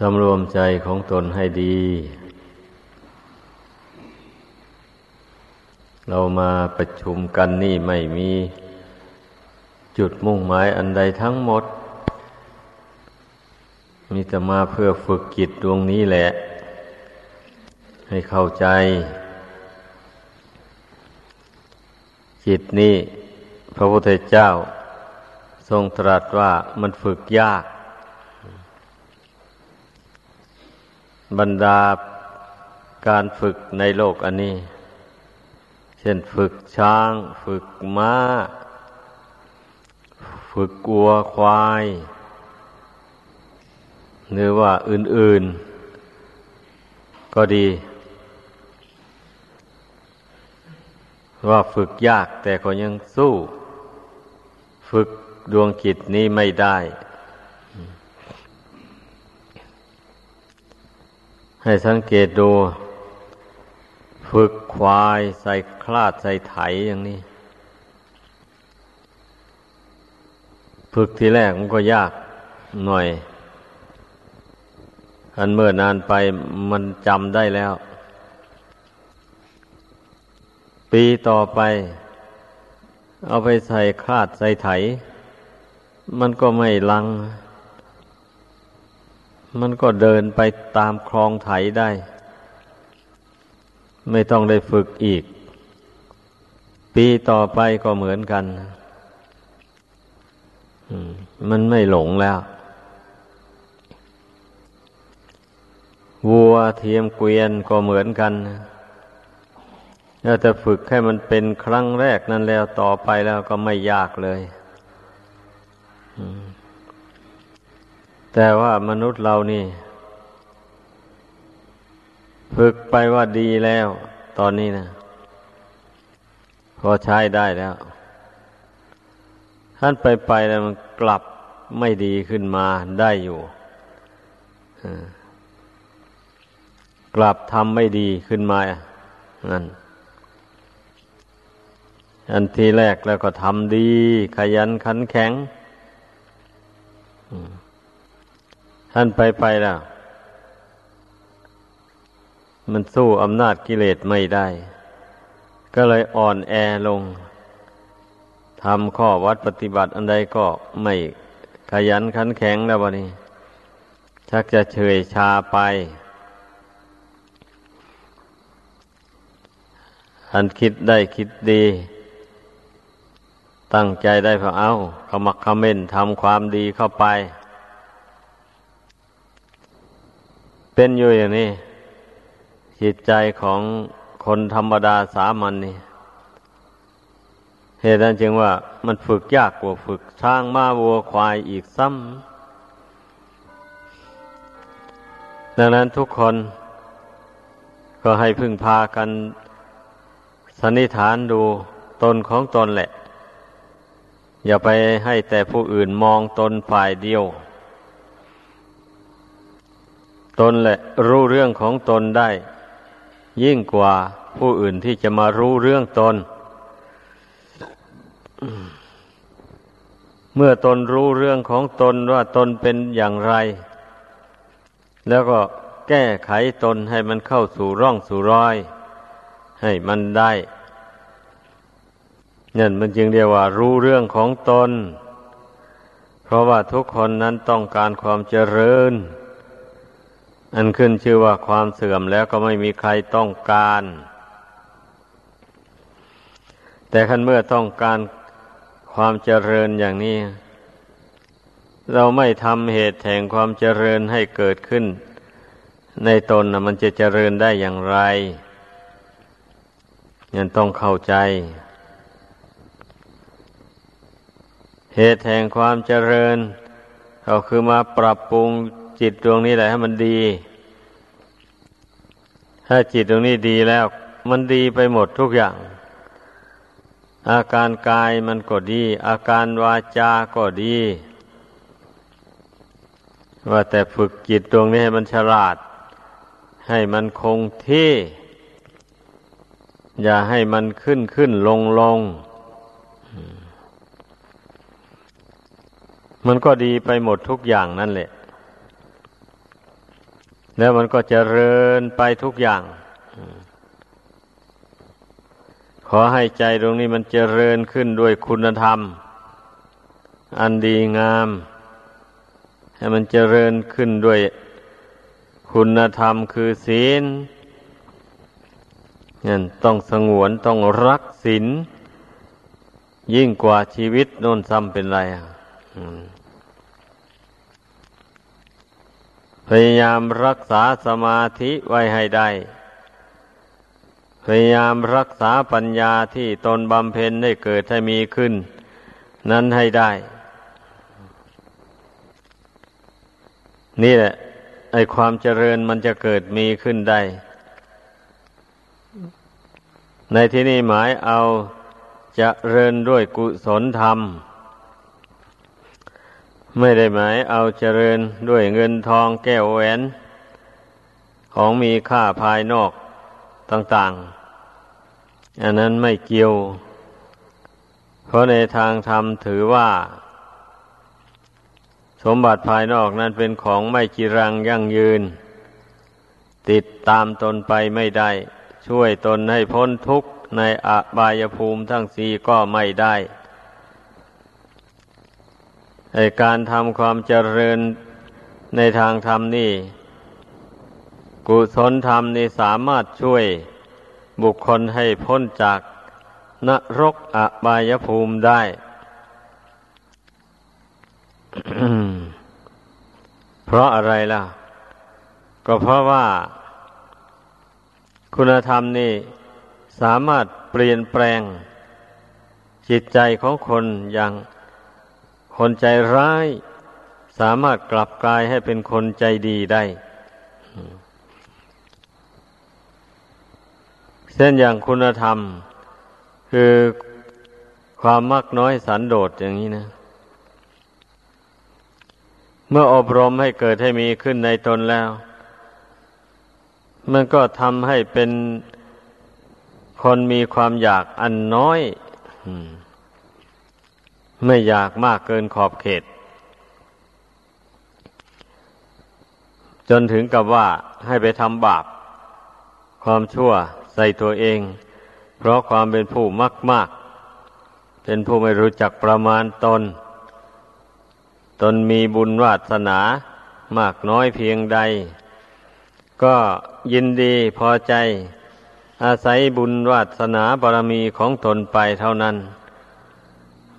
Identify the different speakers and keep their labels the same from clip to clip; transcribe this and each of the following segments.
Speaker 1: สำรวมใจของตนให้ดี เรามาประชุมกันนี่ไม่มีจุดมุ่งหมายอันใดทั้งหมด มีแต่มาเพื่อฝึกจิตดวงนี้แหละ ให้เข้าใจ จิตนี้ พระพุทธเจ้า ทรงตรัสว่ามันฝึกยาก บรรดาการฝึกในโลกอันนี้ เช่นฝึกช้าง ฝึกม้า ฝึกกัวควาย หรือว่าอื่น ๆ ก็ดี ว่าฝึกยากแต่ก็ยังสู้ ฝึกดวงจิตนี้ไม่ได้ ให้สังเกตดู ฝึกควายใส่คลาดใส่ไถอย่างนี้ ฝึกทีแรกมันก็ยากหน่อย อันเมื่อนานไปมันจำได้แล้ว ปีต่อไป เอาไปใส่คลาดใส่ไถ มันก็ไม่ลัง มันก็เดินไปตามคลองไถได้ ไม่ต้องได้ฝึกอีก ปีต่อไปก็เหมือนกันมันไม่หลงแล้ว วัวเทียมเกวียนก็เหมือนกันถ้าจะฝึกให้มันเป็นครั้งแรกนั่นแล้วต่อไปแล้วก็ไม่ยากเลย แต่ว่ามนุษย์เรานี่ ฝึกไปว่าดีแล้ว ตอนนี้นะพอใช้ได้แล้ว ท่านไปไปแล้วมันกลับไม่ดีขึ้นมาได้อยู่กลับทำไม่ดีขึ้นมานั่นอันทีแรกแล้วก็ทำดี ขยันขันแข็ง ท่านไปไปแล้ว มันสู้อำนาจกิเลสไม่ได้ ก็เลยอ่อนแอลงทำข้อวัดปฏิบัติอันใดก็ไม่ขยันขันแข็งแล้ววันนี้ ชักจะเฉยชาไป อันคิดได้คิดดี ตั้งใจได้พอเอาขมักขม้นทำความดีเข้าไป เป็นอยู่อย่างนี้ จิตใจของคนธรรมดาสามัญนนี่เหตุนั้นจึงว่ามันฝึกยากกว่าฝึกช้างม้าวัวควายอีกซ้ำดังนั้นทุกคนก็ให้พึ่งพากันสันนิฐานดูตนของตนแหละ อย่าไปให้แต่ผู้อื่นมองตนฝ่ายเดียว ตนแหละรู้เรื่องของตนได้ ยิ่งกว่าผู้อื่นที่จะมารู้เรื่องตน เมื่อตนรู้เรื่องของตนว่าตนเป็นอย่างไร แล้วก็แก้ไขตนให้มันเข้าสู่ร่องสู่รอย ให้มันได้นั่นมันจึงเรียกว่ารู้เรื่องของตน เพราะว่าทุกคนนั้นต้องการความเจริญ อันขึ้นชื่อว่าความเสื่อมแล้วก็ไม่มีใครต้องการ แต่คันเมื่อต้องการความเจริญอย่างนี้ เราไม่ทำเหตุแห่งความเจริญให้เกิดขึ้น ในตนนะมันจะเจริญได้อย่างไรยังต้องเข้าใจ เหตุแห่งความเจริญเราคือมาปรับปรุง จิตดวงนี้แหละให้มันดี ถ้าจิตดวงนี้ดีแล้ว มันดีไปหมดทุกอย่าง อาการกายมันก็ดี อาการวาจาก็ดี ว่าแต่ฝึกจิตตรงนี้ให้มันฉลาด ให้มันคงที่ อย่าให้มันขึ้นขึ้นลงลงมันก็ดีไปหมดทุกอย่างนั่นแหละ แล้วมันก็จเจริญไปทุกอย่าง ขอให้ใจตรงนี้มันเจริญขึ้นด้วยคุณธรรม อันดีงาม ให้มันเจริญขึ้นด้วยคุณธรรมคือศีลนั่นต้องสงวนต้องรักศีลยิ่งกว่าชีวิตโน่นซ้ำเป็นไรอะ พยายามรักษาสมาธิไว้ให้ได้ พยายามรักษาปัญญาที่ตนบำเพ็ญได้เกิดให้มีขึ้น นั้นให้ได้ นี่แหละไอความเจริญมันจะเกิดมีขึ้นได้ ในที่นี้หมายเอาจะเริญด้วยกุศลธรรม ไม่ได้หมายเอาเจริญด้วยเงินทองแก้วแหวน ของมีค่าภายนอกต่าง ๆ อันนั้นไม่เกี่ยว เพราะในทางธรรมถือว่า สมบัติภายนอกนั้นเป็นของไม่จีรังยั่งยืน ติดตามตนไปไม่ได้ ช่วยตนให้พ้นทุกข์ในอบายภูมิทั้งสี่ก็ไม่ได้ การทำความเจริญในทางธรรมนี่ กุศลธรรมนี่สามารถช่วยบุคคลให้พ้นจากนรกอบายภูมิได้ เพราะอะไรล่ะ ก็เพราะว่า คุณธรรมนี่สามารถเปลี่ยนแปลงจิตใจของคนอย่าง คนใจร้าย สามารถกลับกลายให้เป็นคนใจดีได้เช่นอย่างคุณธรรม คือความมักน้อยสันโดษอย่างนี้นะ เมื่ออบรมให้เกิดให้มีขึ้นในตนแล้ว มันก็ทำให้เป็นคนมีความอยากอันน้อย ไม่อยากมากเกินขอบเขต จนถึงกับว่าให้ไปทำบาป ความชั่วใส่ตัวเอง เพราะความเป็นผู้มากมากเป็นผู้ไม่รู้จักประมาณตน ตนมีบุญวาสนามากน้อยเพียงใด ก็ยินดีพอใจ อาศัยบุญวาสนาบารมีของตนไปเท่านั้น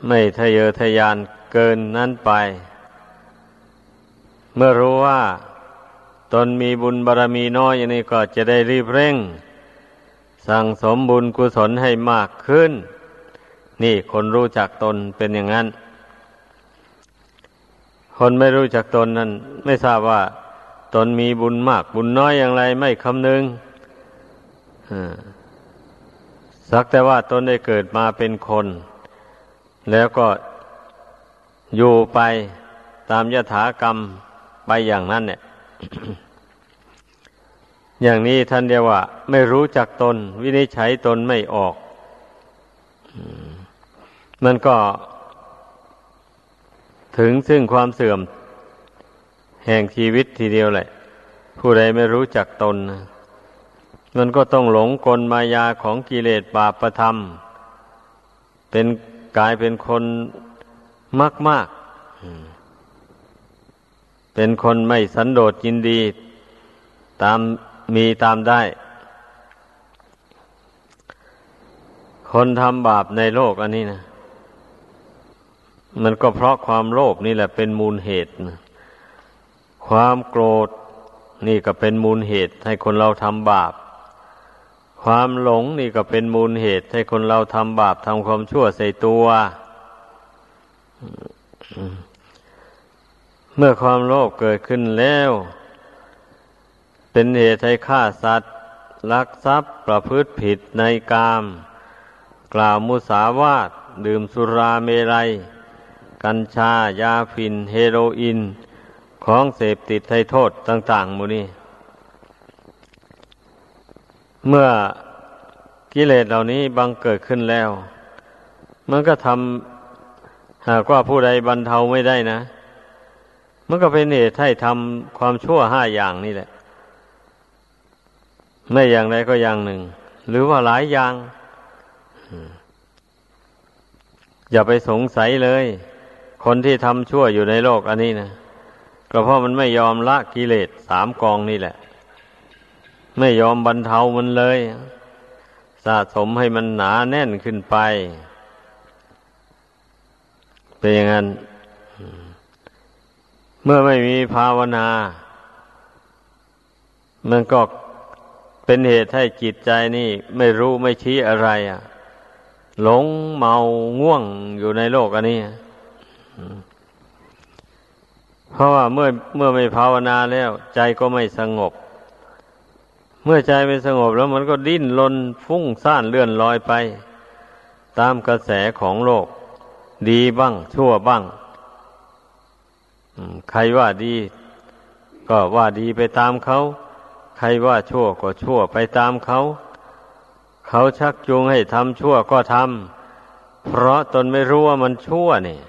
Speaker 1: ไม่ทะเยอทะยานเกินนั้นไป เมื่อรู้ว่า ตนมีบุญบารมีน้อยอย่างนี้ก็จะได้รีบเร่ง สั่งสมบุญกุศลให้มากขึ้น นี่คนรู้จักตนเป็นอย่างนั้น คนไม่รู้จักตนนั้น ไม่ทราบว่า ตนมีบุญมากบุญน้อยอย่างไรไม่คำนึงสักแต่ว่าตนได้เกิดมาเป็นคน แล้วก็อยู่ไปตามยถากรรมไปอย่างนั้นเนี่ย อย่างนี้ท่านเดียวว่า ไม่รู้จักตน วินิจฉัยตนไม่ออก มันก็ถึงซึ่งความเสื่อม แห่งชีวิตทีเดียวแหละ ผู้ใดไม่รู้จักตน มันก็ต้องหลงกลมายาของกิเลสบาปประธรรม เป็น กลายเป็นคนมากมากเป็นคนไม่สันโดษยินดี ตามมีตามได้ คนทำบาปในโลกอันนี้นะมันก็เพราะความโลภนี่แหละเป็นมูลเหตุนะความโกรธนี่ก็เป็นมูลเหตุให้คนเราทำบาป ความหลงนี่ก็เป็นมูลเหตุให้คนเราทำบาปทำความชั่วใส่ตัว เมื่อความโลภเกิดขึ้นแล้ว เป็นเหตุให้ฆ่าสัตว์ ลักทรัพย์ประพฤติผิดในกาม กล่าวมุสาวาทดื่มสุราเมรัย กัญชายาฝิ่นเฮโรอีนของเสพติดให้โทษต่าง ๆมูนี่ เมื่อกิเลสเหล่านี้บังเกิดขึ้นแล้ว มันก็ทำหากว่าผู้ใดบรรเทาไม่ได้นะ มันก็เป็นเหตุให้ทำความชั่วห้าอย่างนี่แหละ ไม่อย่างใดก็อย่างหนึ่ง หรือว่าหลายอย่าง อย่าไปสงสัยเลย คนที่ทำชั่วอยู่ในโลกอันนี้นะก็เพราะมันไม่ยอมละกิเลสสามกองนี่แหละ ไม่ยอมบรรเทามันเลย สะสมให้มันหนาแน่นขึ้นไป เป็นอย่างนั้น เมื่อไม่มีภาวนา มันก็เป็นเหตุให้จิตใจนี่ ไม่รู้ไม่ชี้อะไรอะ หลงเมาง่วงอยู่ในโลกอันนี้เพราะว่าเมื่อเมื่อไม่ภาวนาแล้ว ใจก็ไม่สงบ เมื่อใจไม่สงบแล้วมันก็ดิ้นรนฟุ้งซ่านเลื่อนลอยไป ตามกระแสของโลก ดีบ้าง ชั่วบ้างใครว่าดี ก็ว่าดีไปตามเขาใครว่าชั่วก็ชั่วไปตามเขาเขาชักจูงให้ทำชั่วก็ทำเพราะตนไม่รู้ว่ามันชั่วนี่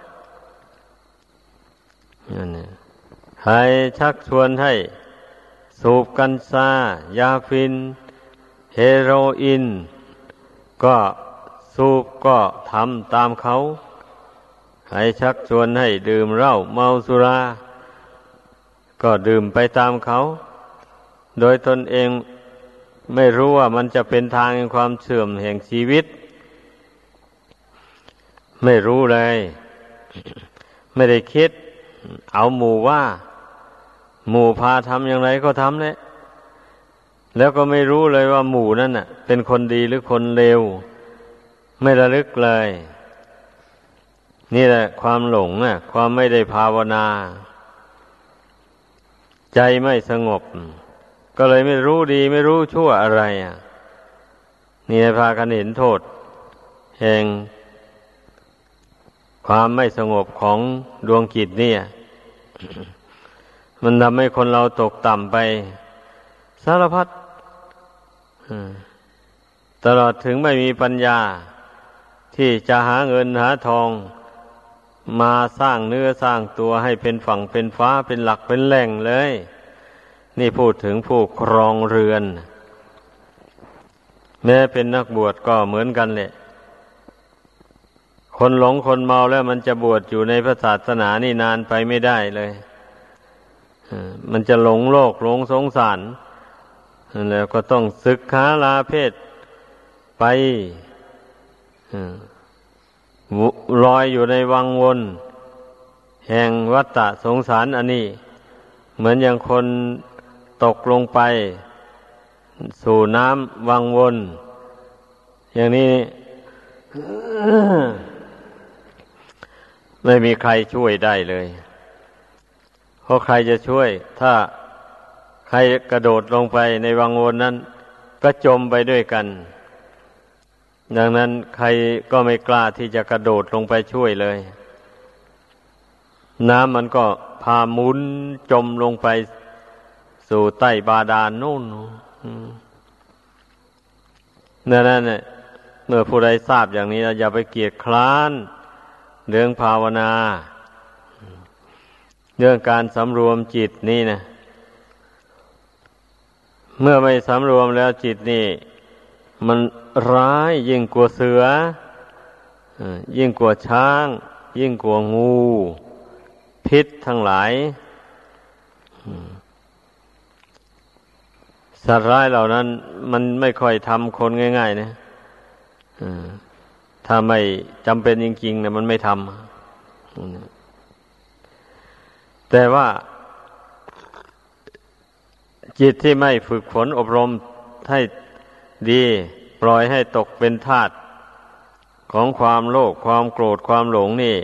Speaker 1: นั่นใครชักชวนให้ สูบกัญชายาฟิน เฮโรอีนก็สูบก็ทำตามเขาใครชักชวนให้ดื่มเหล้าเมาสุรา ก็ดื่มไปตามเขา โดยตนเองไม่รู้ว่ามันจะเป็นทางแห่งความเสื่อมแห่งชีวิต ไม่รู้เลย ไม่ได้คิด เอาหมู่ว่า หมู่พาทำอย่างไรก็ทำเลยแล้วก็ไม่รู้เลยว่าหมู่นั่นน่ะ เป็นคนดีหรือคนเลวไม่ระลึกเลย นี่แหละ ความหลงน่ะ ความไม่ได้ภาวนา ใจไม่สงบ ก็เลยไม่รู้ดีไม่รู้ชั่วอะไรอะ นี่พากันเห็นโทษ แห่งความไม่สงบของดวงจิตเนี่ย มันทำให้คนเราตกต่ำไป สารพัดตลอดถึงไม่มีปัญญา ที่จะหาเงินหาทอง มาสร้างเนื้อสร้างตัวให้เป็นฝั่งเป็นฟ้าเป็นหลักเป็นแหล่งเลย นี่พูดถึงผู้ครองเรือน แม้เป็นนักบวชก็เหมือนกันแหละคนหลงคนเมาแล้วมันจะบวชอยู่ในพระศาสนานี่นานไปไม่ได้เลย มันจะหลงโลกหลงสงสาร แล้วก็ต้องศึกขาลาเพศไปลอยอยู่ในวังวน แห่งวัฏฏะสงสารอันนี้ เหมือนอย่างคนตกลงไป สู่น้ำวังวน อย่างนี้ ไม่มีใครช่วยได้เลย เพราะใครจะช่วย ถ้าใครกระโดดลงไปในวังวนนั้น ก็จมไปด้วยกัน ดังนั้นใครก็ไม่กล้าที่จะกระโดดลงไปช่วยเลย น้ำมันก็พาหมุนจมลงไปสู่ใต้บาดาลนู่นนั่นนั่นเนี่ยเมื่อผู้ใดทราบอย่างนี้อย่าไปเกียดคร้าน เรื่องภาวนา เรื่องการสำรวมจิตนี่นะ เมื่อไม่สำรวมแล้วจิตนี่ มันร้ายยิ่งกว่าเสือยิ่งกว่าช้าง ยิ่งกว่างู พิษทั้งหลายสัตว์ร้ายเหล่านั้น มันไม่ค่อยทำคนง่ายๆนะถ้าไม่จำเป็นจริงๆนะมันไม่ทำ แต่ว่าจิตที่ไม่ฝึกฝนอบรมให้ดีปล่อยให้ตกเป็นทาตของความโลภความโกรธความหลงนี่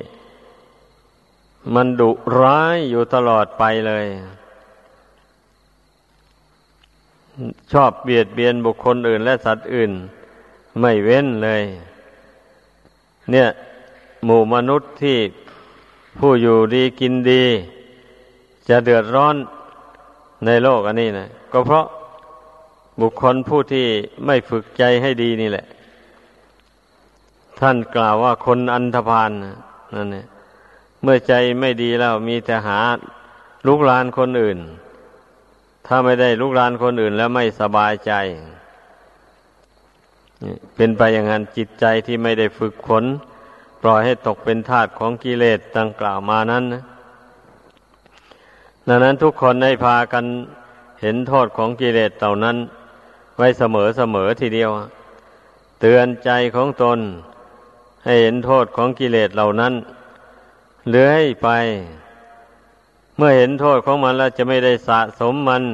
Speaker 1: มันดุร้ายอยู่ตลอดไปเลย ชอบเบียดเบียนบุคคลอื่นและสัตว์อื่น ไม่เว้นเลย เนี่ย หมู่มนุษย์ที่ผู้อยู่ดีกินดี จะเดือดร้อนในโลกอันนี้นะก็เพราะบุคคลผู้ที่ไม่ฝึกใจให้ดีนี่แหละ ท่านกล่าวว่าคนอันธพาลนั่นเนี่ยเมื่อใจไม่ดีแล้วมีแต่หาลุกลานคนอื่น ถ้าไม่ได้ลุกรานคนอื่นแล้วไม่สบายใจ เป็นไปอย่างนั้นจิตใจที่ไม่ได้ฝึกฝนปล่อยให้ตกเป็นทาสของกิเลสดังกล่าวมานั้นนะ ดังนั้นทุกคนได้พากันเห็นโทษของกิเลสเหล่านั้น ไว้เสมอเสมอทีเดียว เตือนใจของตน ให้เห็นโทษของกิเลสเหล่านั้นเลื้อยไป เมื่อเห็นโทษของมันแล้วจะไม่ได้สะสมมัน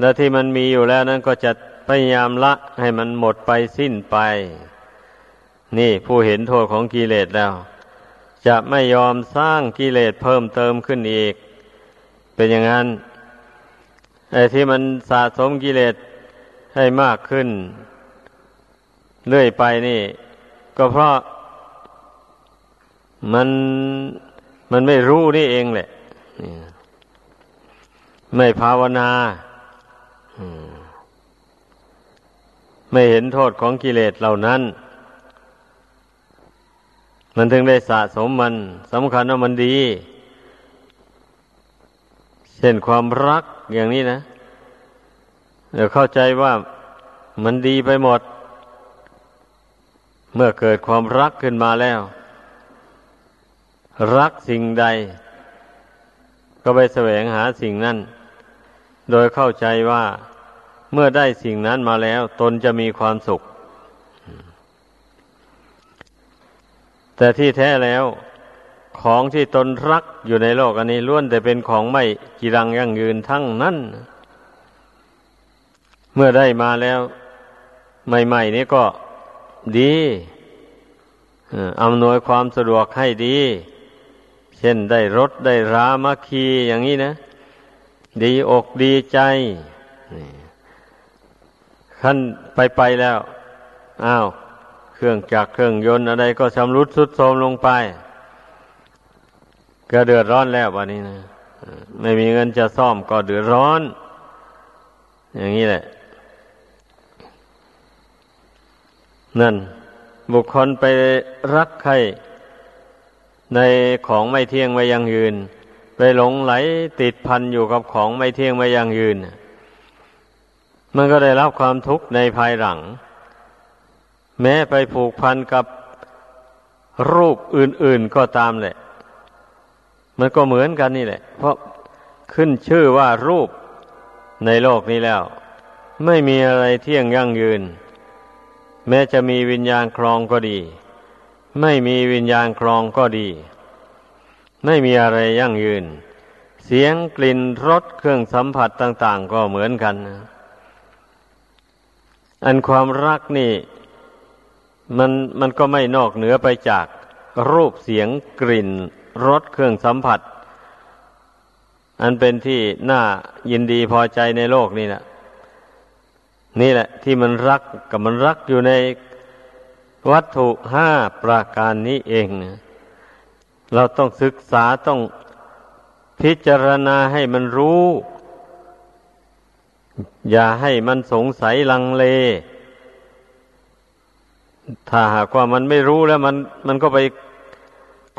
Speaker 1: และที่มันมีอยู่แล้วนั้นก็จะพยายามละให้มันหมดไปสิ้นไป นี่ผู้เห็นโทษของกิเลสแล้ว จะไม่ยอมสร้างกิเลสเพิ่มเติมขึ้นอีก เป็นอย่างนั้นไอ้ที่มันสะสมกิเลสให้มากขึ้น เรื่อยไปนี่ ก็เพราะมันมันไม่รู้นี่เองแหละไม่ภาวนาไม่เห็นโทษของกิเลสเหล่านั้น มันถึงได้สะสมมันสำคัญว่ามันดี เช่นความรักอย่างนี้นะเดี๋ยวเข้าใจว่ามันดีไปหมด เมื่อเกิดความรักขึ้นมาแล้ว รักสิ่งใด ก็ไปแสวงหาสิ่งนั้น โดยเข้าใจว่าเมื่อได้สิ่งนั้นมาแล้ว ตนจะมีความสุข แต่ที่แท้แล้ว ของที่ตนรักอยู่ในโลกอันนี้ล้วนแต่เป็นของไม่กีรังยั่งยืนทั้งนั้น เมื่อได้มาแล้ว ใหม่ๆนี้ก็ดีอำนวยความสะดวกให้ดี เช่นได้รถได้รามาคีอย่างนี้นะ ดีอกดีใจขั้นไปไปแล้ว อ้าว เครื่องจักรเครื่องยนต์อะไรก็ชำรุดสุดโทรมลงไป ก็เดือดร้อนแล้ววันนี้นะไม่มีเงินจะซ่อมก็เดือดร้อน อย่างนี้แหละ นั่น บุคคลไปรักใครในของไม่เที่ยงไม่ยังยืน ไปหลงไหลติดพันอยู่กับของไม่เที่ยงไม่ยังยืน มันก็ได้รับความทุกข์ในภายหลัง แม้ไปผูกพันกับรูปอื่น ๆก็ตามแหละ มันก็เหมือนกันนี่แหละ เพราะขึ้นชื่อว่ารูปในโลกนี้แล้ว ไม่มีอะไรเที่ยงยั่งยืน แม้จะมีวิญญาณครองก็ดี ไม่มีวิญญาณครองก็ดี ไม่มีอะไรยั่งยืน เสียงกลิ่นรสเครื่องสัมผัสต่าง ๆ ก็เหมือนกันนะอันความรักนี่ มันมันก็ไม่นอกเหนือไปจากรูปเสียงกลิ่น รสเครื่องสัมผัส อันเป็นที่น่ายินดีพอใจในโลกนี่นะนี่แหละ ที่มันรักกับมันรักอยู่ในวัตถุห้าประการนี้เองนะเราต้องศึกษาต้องพิจารณาให้มันรู้ อย่าให้มันสงสัยลังเล ถ้าหากว่ามันไม่รู้แล้วมันมันก็ไป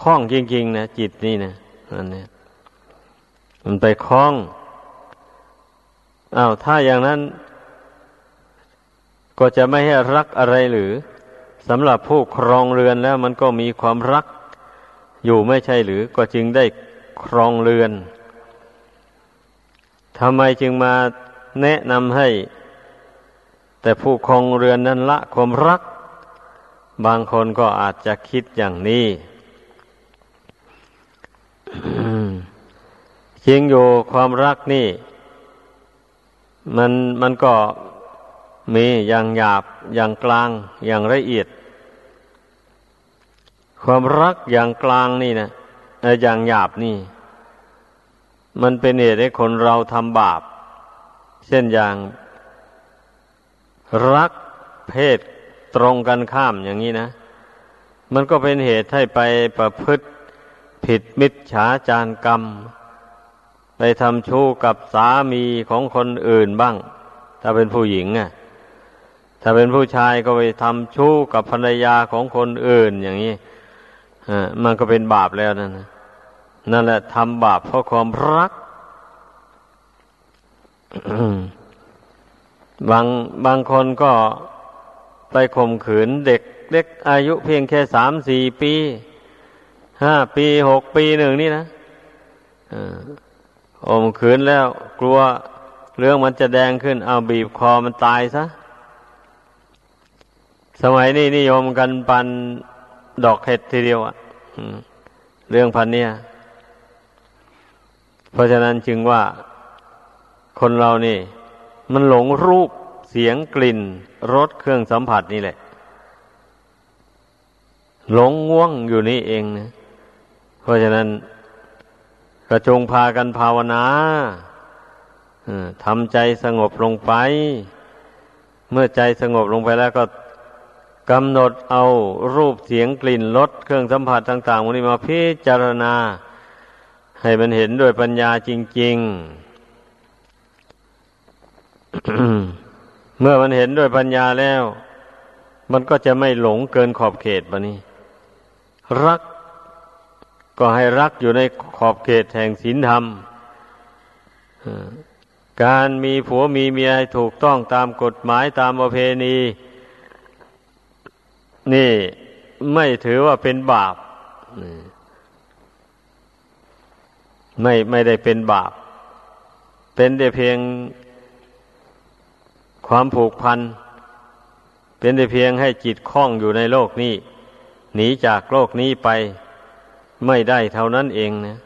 Speaker 1: คล้องจริงๆนะจิตนี่นะอันนี้มันไปคล้องอา้าวถ้าอย่างนั้น ก็จะไม่ให้รักอะไรหรือสำหรับผู้ครองเรือนแล้วมันก็มีความรัก อยู่ไม่ใช่หรือ ก็จึงได้ครองเรือนทำไมจึงมาแนะนำให้ แต่ผู้คองเรือนนั้นละความรัก บางคนก็อาจจะคิดอย่างนี้ จริงอยู่ความรักนี่ มันมันก็มีอย่างหยาบอย่างกลางอย่างละเอียด ความรักอย่างกลางนี่นะอย่างหยาบนี่ มันเป็นเหตุให้คนเราทำบาป เช่นอย่างรักเพศตรงกันข้ามอย่างนี้นะ มันก็เป็นเหตุให้ไปประพฤติ ผิดมิจฉาจารกรรม ไปทำชู้กับสามีของคนอื่นบ้าง ถ้าเป็นผู้หญิงอะ ถ้าเป็นผู้ชายก็ไปทำชู้กับภรรยาของคนอื่นอย่างนี้อ่ามันก็เป็นบาปแล้วนั่นนั่นแหละทำบาปเพราะความรักบางบางคนก็ไปข่มขืนเด็กเล็กอายุเพียงแค่สามสี่ปี ห้าปีหกปีหนึ่งนี่นะข่มขืนแล้ว กลัวเรื่องมันจะแดงขึ้น เอาบีบคอมันตายซะ สมัยนี้นิยมกันปันดอกเห็ดทีเดียวอะ่ะเรื่องพันเนี่ย เพราะฉะนั้นจึงว่าคนเรานี่ มันหลงรูปเสียงกลิ่นรสเครื่องสัมผัสนี่แหละ หลงง่วงอยู่นี่เองนะ เพราะฉะนั้นกระจงพากันภาวนาทำใจสงบลงไป เมื่อใจสงบลงไปแล้วก็กำหนดเอารูปเสียงกลิ่นรสเครื่องสัมผัสต่างๆวันนี้มาพิจารณา ให้มันเห็นด้วยปัญญาจริง ๆ เมื่อมันเห็นด้วยปัญญาแล้ว มันก็จะไม่หลงเกินขอบเขตบะนี้ รัก ก็ให้รักอยู่ในขอบเขตแห่งศีลธรรม การมีผัวมีเมียถูกต้องตามกฎหมายตามประเพณี นี่ไม่ถือว่าเป็นบาป ไม่ไม่ได้เป็นบาป เป็นแต่เพียงความผูกพัน เป็นแต่เพียงให้จิตคล้องอยู่ในโลกนี้ หนีจากโลกนี้ไป ไม่ได้เท่านั้นเองนะ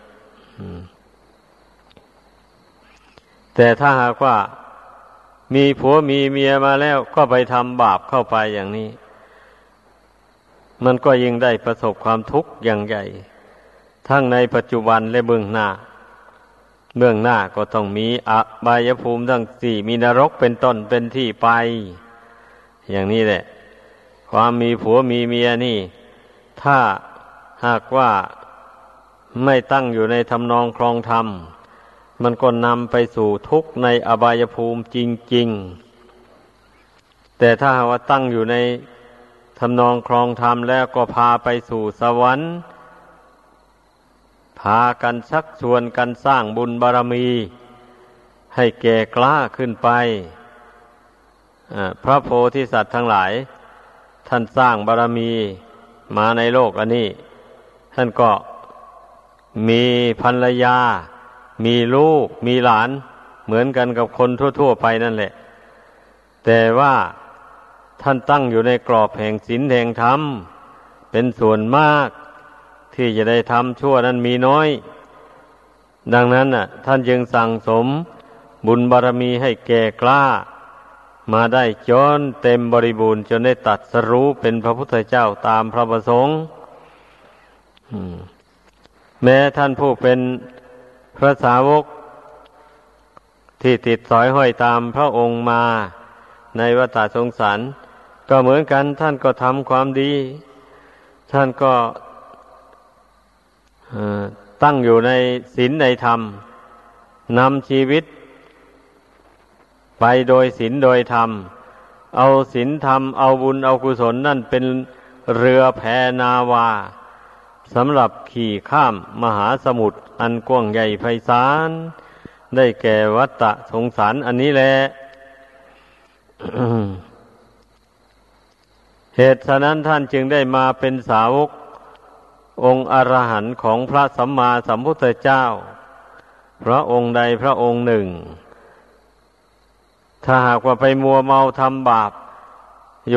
Speaker 1: แต่ถ้าหากว่ามีผัวมีเมียมาแล้วก็ไปทำบาปเข้าไปอย่างนี้ มันก็ยิ่งได้ประสบความทุกข์อย่างใหญ่ ทั้งในปัจจุบันและเบื้องหน้า เบื้องหน้าก็ต้องมีอบายภูมิทั้งสี่มีนรกเป็นต้นเป็นที่ไป อย่างนี้แหละ ความมีผัวมีเมียนี่ ถ้าหากว่า ไม่ตั้งอยู่ในทำนองครองธรรม มันก็นำไปสู่ทุกข์ในอบายภูมิจริง ๆ แต่ถ้าว่าตั้งอยู่ในทำนองครองธรรมแล้วก็พาไปสู่สวรรค์พากันชักชวนกันสร้างบุญบารมี ให้แก่กล้าขึ้นไป พระโพธิสัตว์ทั้งหลาย ท่านสร้างบารมีมาในโลกอันนี้ ท่านก็ มีภรรยา มีลูก มีหลาน เหมือนกันกับคนทั่ว ๆ ไปนั่นแหละ แต่ว่าท่านตั้งอยู่ในกรอบแห่งศีลแห่งธรรม เป็นส่วนมากที่จะได้ทำชั่วนั้นมีน้อย ดังนั้นน่ะ ท่านจึงสั่งสมบุญบารรมีให้แก่กล้า มาได้จนเต็มบริบูรณ์จนได้ตัดสรู้เป็นพระพุทธเจ้าตามพระประสงค์ แม้ท่านผู้เป็นพระสาวกที่ติดสอยห้อยตามพระองค์มาในวัฏสงสาร ก็เหมือนกันท่านก็ทำความดี ท่านก็ตั้งอยู่ในศีลในธรรมนำชีวิต ไปโดยศีลโดยธรรม เอาศีลธรรม เอาบุญเอากุศลนั่นเป็นเรือแพนาวา สำหรับขี่ข้ามมหาสมุทรอันกว้างใหญ่ไพศาลได้แก่วัตตะสงสารอันนี้แหละเหตุฉะนั้นท่านจึงได้มาเป็นสาวก องค์อรหันต์ของพระสัมมาสัมพุทธเจ้า พระองค์ใดพระองค์หนึ่ง ถ้าหากว่าไปมัวเมาทำบาป โย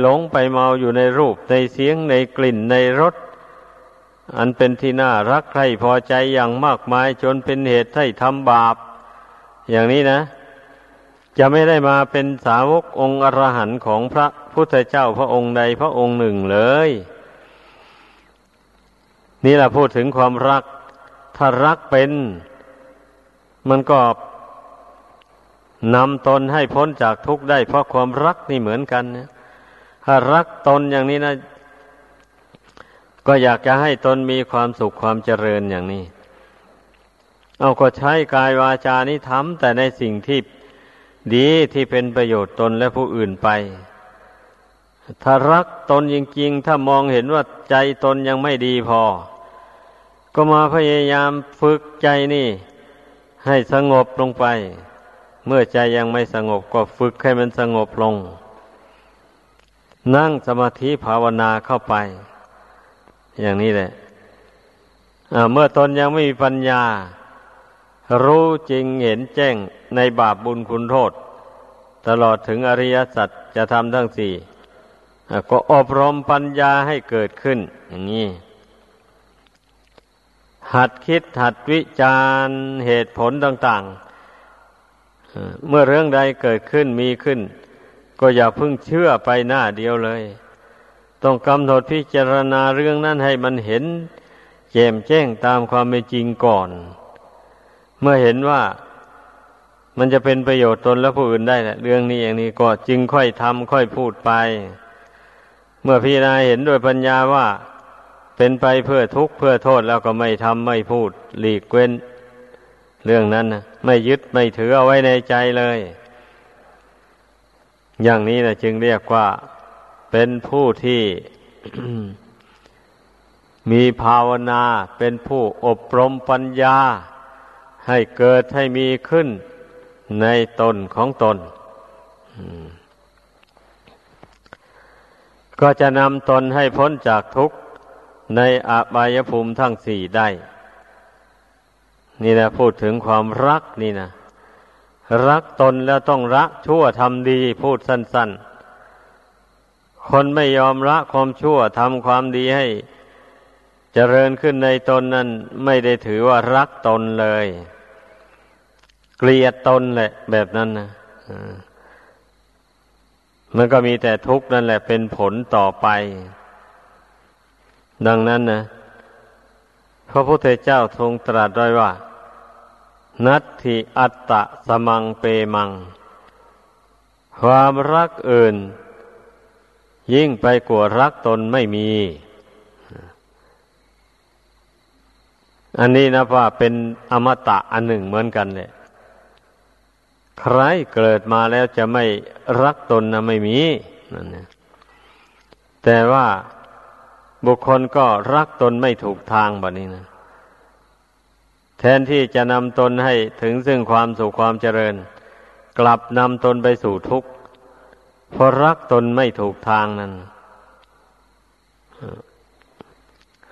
Speaker 1: หลงไปเมาอยู่ในรูปในเสียงในกลิ่นในรสอันเป็นที่น่ารักใครพอใจอย่างมากมายจนเป็นเหตุให้ทำบาป อย่างนี้นะ จะไม่ได้มาเป็นสาวกองค์อรหันต์ของพระพุทธเจ้าพระองค์ใดพระองค์หนึ่งเลย นี่แหละพูดถึงความรัก ถ้ารักเป็น มันก็นำตนให้พ้นจากทุกข์ได้เพราะความรักนี่เหมือนกันนะ ถ้ารักตนอย่างนี้นะ ก็อยากจะให้ตนมีความสุขความเจริญอย่างนี้ เอาก็ใช้กายวาจานี้ทำแต่ในสิ่งที่ดีที่เป็นประโยชน์ตนและผู้อื่นไป ถ้ารักตนจริงๆ ถ้ามองเห็นว่าใจตนยังไม่ดีพอ ก็มาพยายามฝึกใจนี่ ให้สงบลงไป เมื่อใจยังไม่สงบก็ฝึกให้มันสงบลง นั่งสมาธิภาวนาเข้าไป อย่างนี้แหละเมื่อตนยังไม่มีปัญญา รู้จริงเห็นแจ้งในบาปบุญคุณโทษ ตลอดถึงอริยสัจจะทำทั้งสี่ก็อบรมปัญญาให้เกิดขึ้น อย่างนี้ หัดคิดหัดวิจารเหตุผลต่าง ๆ เมื่อเรื่องใดเกิดขึ้นมีขึ้น ก็อย่าพึ่งเชื่อไปหน้าเดียวเลย ต้องกำหนดพิจารณาเรื่องนั้นให้มันเห็น แจ่มแจ้งตามความเป็นจริงก่อน เมื่อเห็นว่ามันจะเป็นประโยชน์ตนและผู้อื่นได้แหละเรื่องนี้อย่างนี้ก็จึงค่อยทำค่อยพูดไป เมื่อพี่นายเห็นด้วยปัญญาว่า เป็นไปเพื่อทุกข์เพื่อโทษแล้วก็ไม่ทำไม่พูด หลีกเว้น เรื่องนั้นนะไม่ยึดไม่ถือเอาไว้ในใจเลย อย่างนี้นะจึงเรียกว่าเป็นผู้ที่ มีภาวนาเป็นผู้อบรมปัญญา ให้เกิดให้มีขึ้นในตนของตน ก็จะนำตนให้พ้นจากทุกข์ในอบายภูมิทั้งสี่ได้ นี่นะพูดถึงความรักนี่นะ รักตนแล้วต้องรักชั่วทำดีพูดสั้น ๆ คนไม่ยอมละความชั่วทำความดีให้ เจริญขึ้นในตนนั้น ไม่ได้ถือว่ารักตนเลย เกลียดตนแหละ แบบนั้นนะมันก็มีแต่ทุกข์นั่นแหละเป็นผลต่อไป ดังนั้นนะพระพุทธเจ้าทรงตรัสไว้ว่า นัตถิอัตตะสมังเปมัง ความรักอื่น ยิ่งไปกว่ารักตนไม่มี อันนี้นะว่าเป็นอมตะอันหนึ่งเหมือนกันเลยใครเกิดมาแล้วจะไม่รักตนนะไม่มีนั่นนะแต่ว่าบุคคลก็รักตนไม่ถูกทางแบบนี้นะ แทนที่จะนำตนให้ถึงซึ่งความสุขความเจริญ กลับนำตนไปสู่ทุกข์เพราะรักตนไม่ถูกทางนั้น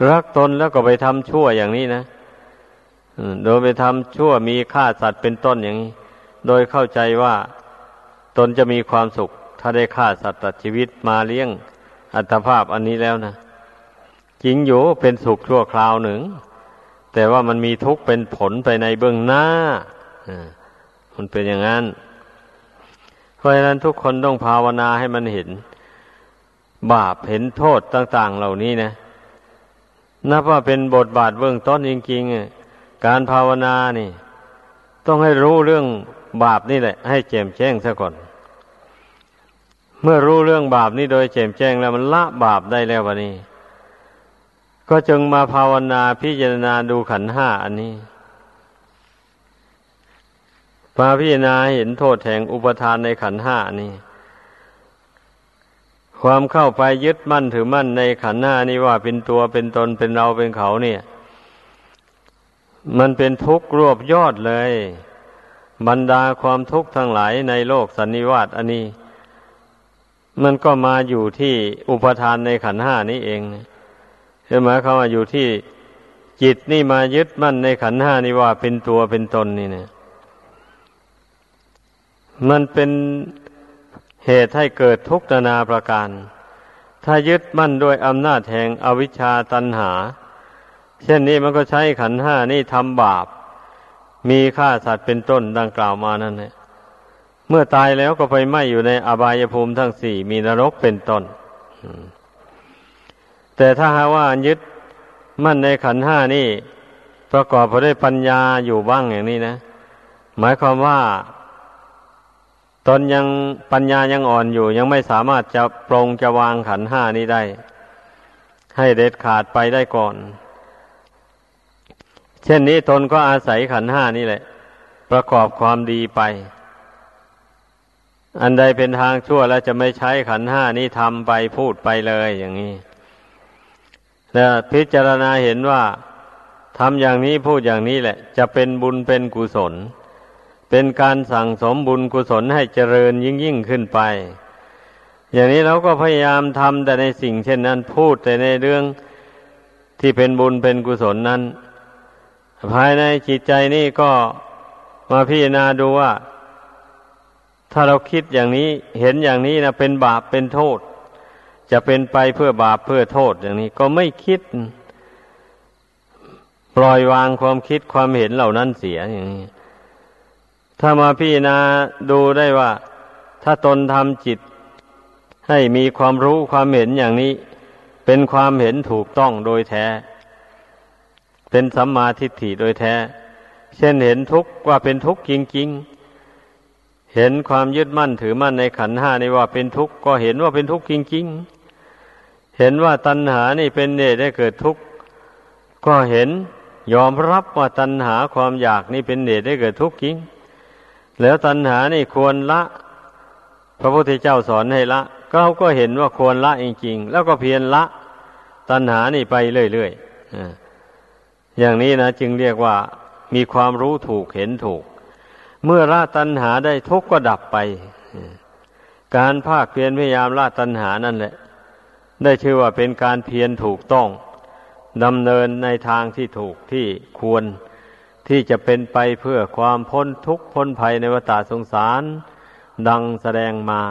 Speaker 1: รักตนแล้วก็ไปทำชั่วอย่างนี้นะโดยไปทำชั่วมีฆ่าสัตว์เป็นต้นอย่างนี้ โดยเข้าใจว่าตนจะมีความสุข ถ้าได้ฆ่าสัตว์ตัดชีวิตมาเลี้ยงอัตภาพอันนี้แล้วนะจริงอยู่เป็นสุขชั่วคราวหนึ่ง แต่ว่ามันมีทุกข์เป็นผลไปในเบื้องหน้ามันเป็นอย่างนั้น เพราะฉะนั้นทุกคนต้องภาวนาให้มันเห็น บาปเห็นโทษต่าง ๆ เหล่านี้นะ นับว่าเป็นบทบาทเบื้องต้นจริงๆการภาวนานี่ ต้องให้รู้เรื่องบาปนี่แหละ ให้แจ่มแจ้งซะก่อน เมื่อรู้เรื่องบาปนี่โดยแจ่มแจ้งแล้วมันละบาปได้แล้ววันนี้ ก็จึงมาภาวนาพิจารณาดูขันห้าอันนี้มาพิจารณาเห็นโทษแห่งอุปทานในขันห้านี้ ความเข้าไปยึดมั่นถือมั่นในขันหน้านี้ว่าเป็นตัวเป็นตนเป็นเราเป็นเขาเนี่ย มันเป็นทุกข์รวบยอดเลย บรรดาความทุกข์ทั้งหลายในโลกสันนิวาตอันนี้ มันก็มาอยู่ที่อุปทานในขันห้านี้เองใช่ไหมเขามาอยู่ที่จิตนี่มายึดมั่นในขันห้านี้ว่าเป็นตัวเป็นตนนี่เนี่ย มันเป็นเหตุให้เกิดทุกข์นานาประการ ถ้ายึดมั่นด้วยอำนาจแห่งอวิชชาตันหา เช่นนี้มันก็ใช้ขันห้านี่ทำบาป มีฆ่าสัตว์เป็นต้นดังกล่าวมานั่นแหละเมื่อตายแล้วก็ไปไหมอยู่ในอบายภูมิทั้งสี่มีนรกเป็นต้น แต่ถ้าหาว่ายึดมั่นในขันห้านี่ ประกอบไปด้วยปัญญาอยู่บ้างอย่างนี้นะ หมายความว่า ตนยังปัญญายังอ่อนอยู่ ยังไม่สามารถจะปรงจะวางขันห้านี้ได้ ให้เด็ดขาดไปได้ก่อน เช่นนี้ตนก็อาศัยขันห้านี่แหละ ประกอบความดีไป อันใดเป็นทางชั่วแล้วจะไม่ใช้ขันห้านี้ทำไปพูดไปเลยอย่างนี้ แล้วพิจารณาเห็นว่าทำอย่างนี้พูดอย่างนี้แหละ จะเป็นบุญเป็นกุศล เป็นการสั่งสมบุญกุศลให้เจริญยิ่งยิ่งขึ้นไป อย่างนี้เราก็พยายามทำแต่ในสิ่งเช่นนั้นพูดแต่ในเรื่องที่เป็นบุญเป็นกุศลนั้น ภายในจิตใจนี่ก็มาพิจารณาดูว่า ถ้าเราคิดอย่างนี้เห็นอย่างนี้นะเป็นบาปเป็นโทษ จะเป็นไปเพื่อบาปเพื่อโทษอย่างนี้ ก็ไม่คิด ปล่อยวางความคิดความเห็นเหล่านั้นเสียอย่างนี้ ถ้ามาพิจารณาดูได้ว่า ถ้าตนทำจิต ให้มีความรู้ความเห็นอย่างนี้ เป็นความเห็นถูกต้องโดยแท้ เป็นสัมมาทิฏฐิโดยแท้ เช่นเห็นทุกข์ว่าเป็นทุกข์จริง ๆเห็นความยึดมั่นถือมั่นในขันห้านี่ว่าเป็นทุกข์ก็เห็นว่าเป็นทุกข์จริงๆ เห็นว่าตัณหานี่เป็นเหตุให้เกิดทุกข์ก็เห็นยอมรับว่าตัณหาความอยากนี่เป็นเหตุให้เกิดทุกข์จริง แล้วตัณหานี่ควรละ พระพุทธเจ้าสอนให้ละเราก็เห็นว่าควรละจริงๆ แล้วก็เพียรละ ตัณหานี่ไปเรื่อยๆอย่างนี้นะจึงเรียกว่ามีความรู้ถูกเห็นถูก เมื่อละตัณหาได้ทุกข์ก็ดับไป การภาคเพียรพยายามละตัณหานั่นแหละ ได้ชื่อว่าเป็นการเพียรถูกต้องดำเนินในทางที่ถูกที่ควรที่จะเป็นไปเพื่อความพ้นทุกข์พ้นภัยในวตาสงสาร ดังแสดงมา